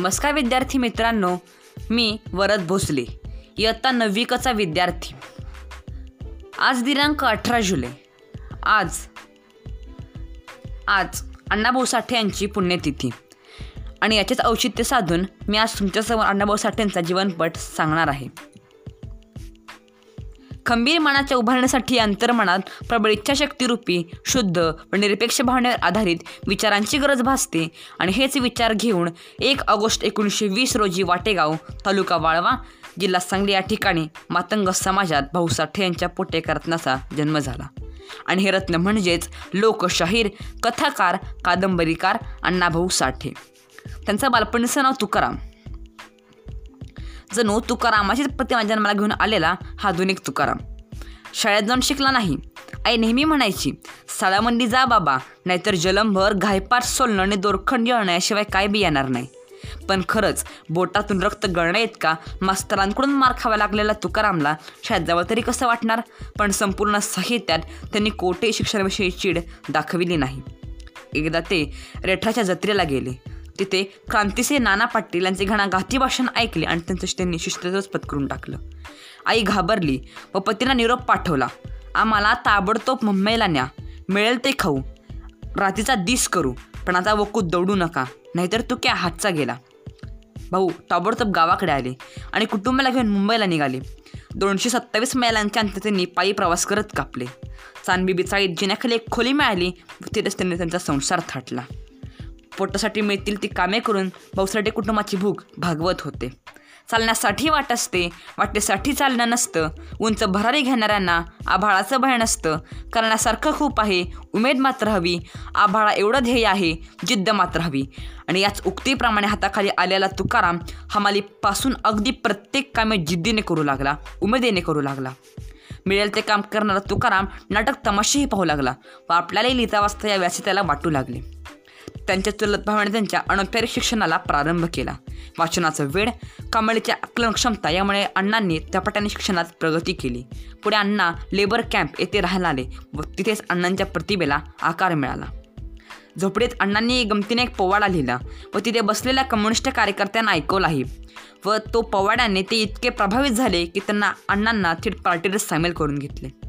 नमस्कार विद्यार्थी मित्रांनो मी वरद भोसले इयत्ता नवविकचा विद्यार्थी. आज दिनांक अठरा जुलै. आज आज अण्णाभाऊ साठे यांची पुण्यतिथी. आणि याचेच औचित्य साधून मी आज तुमच्यासमोर अण्णाभाऊ साठेंचा जीवनपट सांगणार आहे. खंबीर मनाच्या उभारण्यासाठी अंतर्मनात प्रबळ इच्छाशक्तीरूपी शुद्ध व निरपेक्ष भावनेवर आधारित विचारांची गरज भासते. आणि हेच विचार घेऊन एक ऑगस्ट एकोणीसशे वीस रोजी वाटेगाव तालुका वाळवा जिल्हा सांगली या ठिकाणी मातंग समाजात भाऊ साठे यांच्या पोटेकरत्नाचा रत्नाचा जन्म झाला. आणि हे रत्न म्हणजेच लोकशाहीर कथाकार कादंबरीकार अण्णाभाऊ साठे त्यांचं बालपणीचं नाव तुकाराम. जणू तुकारामाचीच प्रतिमा जन्माला घेऊन आलेला हा आधुनिक तुकाराम. शाळेत जाऊन शिकला नाही. आई नेहमी म्हणायची साळामंदी जा बाबा नाहीतर जलंभर घायपाट सोलणं आणि दोरखंड जळणं काय बी येणार नाही. पण खरंच बोटातून रक्त गळण्या इतका मास्तरांकडून मार खावा लागलेला तुकारामला शाळेत जावं तरी कसं वाटणार? पण संपूर्ण साहित्यात त्यांनी कोठे शिक्षणाविषयी चीड दाखविली नाही. एकदा ते रेठाच्या जत्रेला गेले. तिथे क्रांतिसे नाना पाटील यांचे घणाघाती भाषण ऐकले आणि त्यांचं त्यांनी शिस्तच पत्करून टाकलं. आई घाबरली व पतीला निरोप पाठवला. आम्हाला ताबडतोब मुंबईला न्या. मिळेल ते खाऊ. रात्रीचा दिस करू पण आता वकूत दौडू नका नाहीतर तू क्या हातचा गेला. भाऊ ताबडतोब गावाकडे आले आणि कुटुंबाला घेऊन मुंबईला निघाले. दोनशे सत्तावीस मैलांच्या अंतर त्यांनी पायी प्रवास करत कापले. चांदबी चाळीत जिन्याखाली एक खोली मिळाली तिथेच त्यांनी त्यांचा संसार थाटला. पोटासाठी मिळतील ती कामे करून भाऊसाठी कुटुंबाची भूक भागवत होते. चालण्यासाठी वाट असते वाटेसाठी चालणं नसतं. उंच भरारी घेणाऱ्यांना आभाळाचं भय नसतं. करण्यासारखं खूप आहे उमेद मात्र हवी. आभाळा एवढं ध्येय आहे जिद्द मात्र हवी. आणि याच उक्तीप्रमाणे हाताखाली आलेला तुकाराम हमालीपासून अगदी प्रत्येक कामे जिद्दीने करू लागला उमेदीने करू लागला. मिळेल ते काम करणारा तुकाराम नाटक तमाशेही पाहू लागला. व आपल्यालाही लिहिता वाचता या व्यासे त्याला वाटू लागले. त्यांच्या चुलत भावाने त्यांच्या अनौपचारिक शिक्षणाला प्रारंभ केला. वाचनाचं वेळ कामळीची आकलन क्षमता यामुळे अण्णांनी झपाट्याने शिक्षणात प्रगती केली. पुढे अण्णा लेबर कॅम्प येथे राहायला आले व तिथेच अण्णांच्या प्रतिभेला आकार मिळाला. झोपडीत अण्णांनी गमतीने एक पोवाडा लिहिला व तिथे बसलेल्या कम्युनिस्ट कार्यकर्त्यांना ऐकवलाही. व तो पोवाड्याने ते इतके प्रभावित झाले की त्यांना अण्णांना थेट पार्टीत सामील करून घेतले.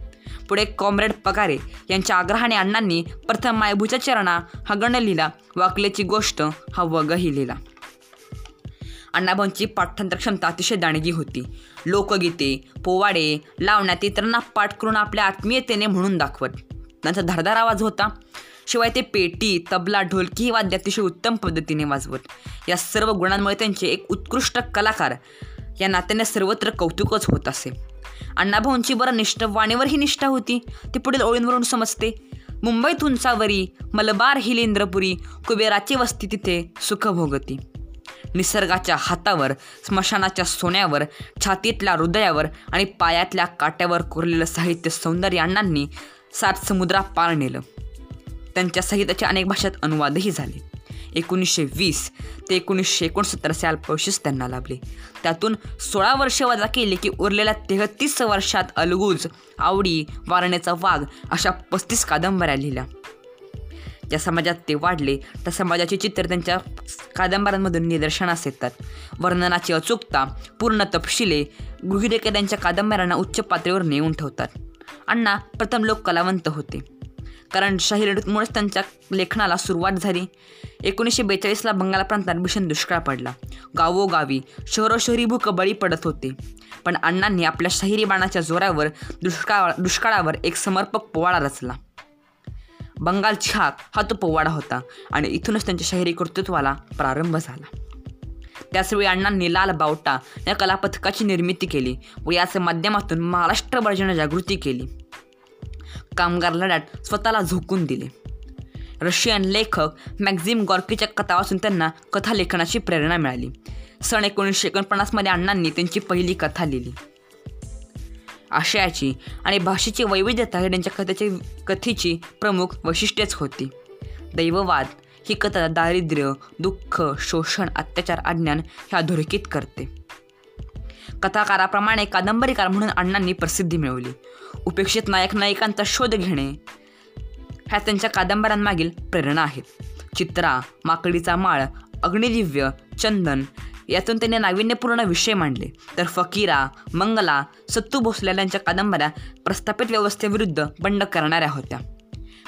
पुढे कॉम्रेड पगारे यांच्या आग्रहाने अण्णांनी प्रथम मायभूच्या चरणा हा गण लिहिला वाकलेची गोष्ट हा वगही लिहिला. अण्णाभाऊंची पाठांतर क्षमता अतिशय दाणगी होती. लोकगीते पोवाडे लावण्यात इतरांना पाठ करून आपल्या आत्मीयतेने म्हणून दाखवत. त्यांचा धारधार आवाज होता. शिवाय ते पेटी तबला ढोलकी ही वाद्य अतिशय उत्तम पद्धतीने वाजवत. या सर्व गुणांमुळे त्यांचे एक उत्कृष्ट कलाकार या नात्याने सर्वत्र कौतुकच होत असे. अण्णाभाऊंची बरं निष्ठ वाणीवरही निष्ठा होती. ती पुढील ओळींवरून समजते. मुंबईत उंचावरी मलबार हिलेंद्रपुरी कुबेराची वस्ती तिथे सुखभोगती. निसर्गाच्या हातावर स्मशानाच्या सोन्यावर छातीतल्या हृदयावर आणि पायातल्या काट्यावर कोरलेलं साहित्य सौंदर्य अण्णांनी सात समुद्रा पार नेलं. त्यांच्या साहित्याचे अनेक भाषेत अनुवादही झाले. एकोणीसशे वीस ते एकोणीसशे एकोणसत्तर असे त्यांना लाभले. त्यातून सोळा वर्ष वजा केले की उरलेल्या तेहतीस वर्षात अलगूज आवडी वारणेचा वाघ अशा पस्तीस कादंबऱ्या लिहिल्या. ज्या समाजात ते वाढले त्या समाजाचे चित्र त्यांच्या कादंबऱ्यांमधून निदर्शनास येतात. वर्णनाची अचूकता पूर्ण तपशिले गृहिरेखे त्यांच्या कादंबऱ्यांना उच्च पातळीवर नेऊन ठेवतात. अण्णा प्रथम लोक कलावंत होते. कारण शाहिरीमुळेच त्यांच्या लेखनाला सुरुवात झाली. एकोणीसशे बेचाळीसला बंगाल प्रांतात भीषण दुष्काळ पडला. गावोगावी शहरोशहरी भूक बळी पडत होते. पण अण्णांनी आपल्या शाहिरी बाणाच्या जोरावर दुष्काळ दुष्काळावर एक समर्पक पोवाडा रचला. बंगाल छाक हा तो पोवाडा होता आणि इथूनच त्यांच्या शाहिरी कर्तृत्वाला प्रारंभ झाला. त्याचवेळी अण्णांनी लाल बावटा या कलापथकाची निर्मिती केली व याच्या माध्यमातून महाराष्ट्रभर जनजागृती केली. कामगार लढ्यात स्वतःला झोकून दिले. रशियन लेखक मॅक्झिम गॉर्कीच्या कथा वाचून त्यांना कथा लेखनाची प्रेरणा मिळाली. सन एकोणीसशे एकोणपन्नासमध्ये अण्णांनी त्यांची पहिली कथा लिहिली. आशयाची आणि भाषेची वैविध्यता हे त्यांच्या कथेची कथेची प्रमुख वैशिष्ट्यच होती. दैववाद ही कथा दारिद्र्य दुःख शोषण अत्याचार अज्ञान हे अधोरेखित करते. कथाकाराप्रमाणे कादंबरीकार म्हणून अण्णांनी प्रसिद्धी मिळवली. उपेक्षित नायक नायिकांचा शोध घेणे ह्या त्यांच्या कादंबऱ्यांमागील प्रेरणा आहेत. चित्रा माकडीचा माळ अग्निदिव्य चंदन यातून त्यांनी नाविन्यपूर्ण विषय मांडले. तर फकीरा मंगला सत्तू भोसले यांच्या कादंबऱ्या प्रस्थापित व्यवस्थेविरुद्ध बंड करणाऱ्या होत्या.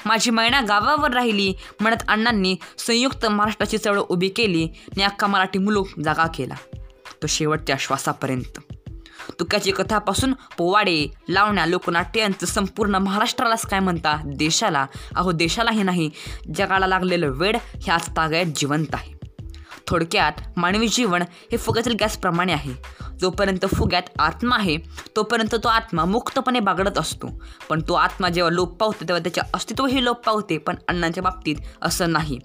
माझी मैना गावावर राहिली म्हणत अण्णांनी संयुक्त महाराष्ट्राची चळवळ उभी केली आणि अख्खा मराठी मुलूक जागा केला. तो शेवटच्या श्वासापर्यंत. तुक्याची कथापासून पोवाडे लावण्या लोकनाट्य यांचं संपूर्ण महाराष्ट्रालाच काय म्हणता? देशाला? अहो देशालाही नाही. जगाला लागलेलं वेड हे आज तागायत जिवंत आहे. थोडक्यात मानवी जीवन हे फुग्यातील गॅसप्रमाणे आहे. जोपर्यंत फुग्यात आत्मा आहे तोपर्यंत तो आत्मा मुक्तपणे बागडत असतो. पण तो आत्मा जेव्हा लोप पावतो तेव्हा त्याचे अस्तित्वही लोप पावते पण अण्णांच्या बाबतीत असं नाही.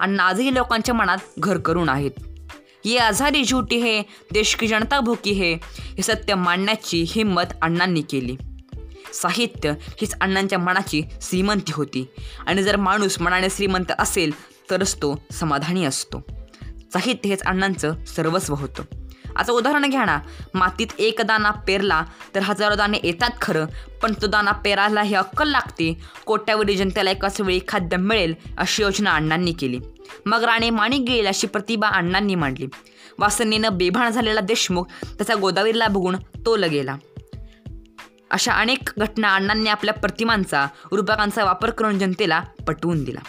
अण्णा आजही लोकांच्या मनात घर करून आहेत. ये आझादी झूठी है देश की जनता भुकी है हे सत्य मांडण्याची हिंमत अण्णांनी केली. साहित्य हीच अण्णांच्या मनाची श्रीमंती होती. आणि जर माणूस मनाने श्रीमंत असेल तरच तो समाधानी असतो. साहित्य हेच अण्णांचं सर्वस्व होतं. आता उदाहरण घ्या ना. मातीत एक दाना पेरला तर हजारो दाणे येतात खरं पण तो दाना पेरायला ही अक्कल लागते. कोट्यावधी जनतेला एकाच वेळी खाद्य मिळेल अशी योजना अण्णांनी केली. मग राणे माणिक गेईल अशी प्रतिभा अण्णांनी मांडली. वासनेनं बेभाण झालेला देशमुख त्याचा गोदावरीला बघून तोल गेला. अशा अनेक घटना अण्णांनी आपल्या प्रतिमांचा रूपकांचा वापर करून जनतेला पटवून दिला.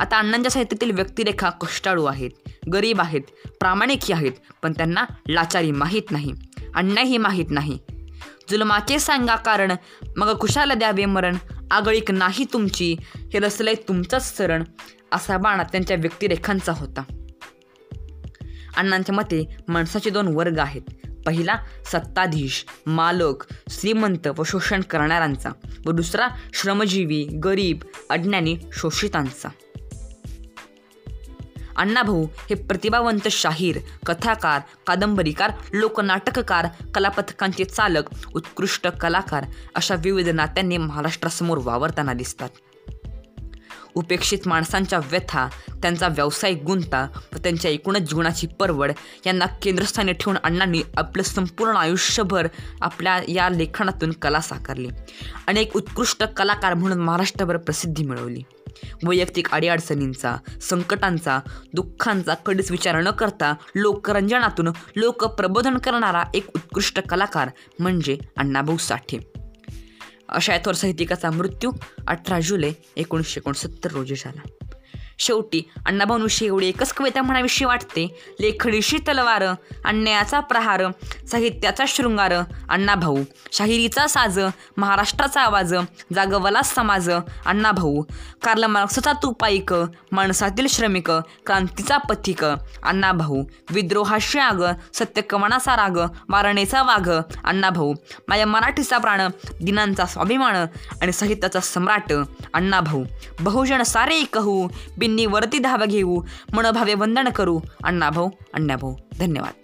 आता अण्णांच्या साहित्यातील व्यक्तिरेखा कष्टाळू आहेत गरीब आहेत प्रामाणिकही आहेत पण त्यांना लाचारी माहीत नाही अण्णाही माहीत नाही. जुलमाचे सांगा कारण मग कुशाला द्यावे मरण आगळीक नाही तुमची हे रसलंय तुमचंच सरण असा बाणा त्यांच्या व्यक्तिरेखांचा होता. अण्णांच्या मते माणसाचे दोन वर्ग आहेत. पहिला सत्ताधीश मालक श्रीमंत व शोषण करणाऱ्यांचा व दुसरा श्रमजीवी गरीब अज्ञानी शोषितांचा. अण्णाभाऊ हे प्रतिभावंत शाहीर कथाकार कादंबरीकार लोकनाटककार कलापथकांचे चालक उत्कृष्ट कलाकार अशा विविध नात्यांनी महाराष्ट्रासमोर वावरताना दिसतात. उपेक्षित माणसांच्या व्यथा त्यांचा व्यावसायिक गुंता व त्यांच्या एकूणच जीवनाची परवड यांना केंद्रस्थानी ठेवून अण्णांनी आपलं संपूर्ण आयुष्यभर आपल्या या लेखनातून कला साकारली. अनेक उत्कृष्ट कलाकार म्हणून महाराष्ट्रभर प्रसिद्धी मिळवली. वैयक्तिक अडीअडचणींचा संकटांचा दुःखांचा कडीच विचार न करता लोकरंजनातून लोकप्रबोधन करणारा एक उत्कृष्ट कलाकार म्हणजे अण्णाभाऊ साठे अशा थोर साहित्यिकाचा मृत्यू अठरा जुलै एकोणीसशे एकोणसत्तर रोजी झाला. शेवटी अण्णाभाऊंविषयी एवढी एकच कविता म्हणाविषयी वाटते. लेखणीशी तलवार अन्यायाचा प्रहार साहित्याचा शृंगार अण्णाभाऊ शाहिरीचा साज महाराष्ट्राचा आवाज जागवला समाज अण्णाभाऊ कार्ल मार्क्सचा तुपाईक माणसातील श्रमिक क्रांतीचा पथिक अण्णाभाऊ विद्रोहाशी आग सत्यकमणाचा राग वारणेचा वाघ अण्णाभाऊ माझ्या मराठीचा प्राण दिनांचा स्वाभिमान आणि साहित्याचा सम्राट अण्णाभाऊ बहुजन सारे कहू बिन्नी वरती धाव घेऊ. मनभावे वंदन करू. अण्णाभाऊ अण्णाभाऊ धन्यवाद.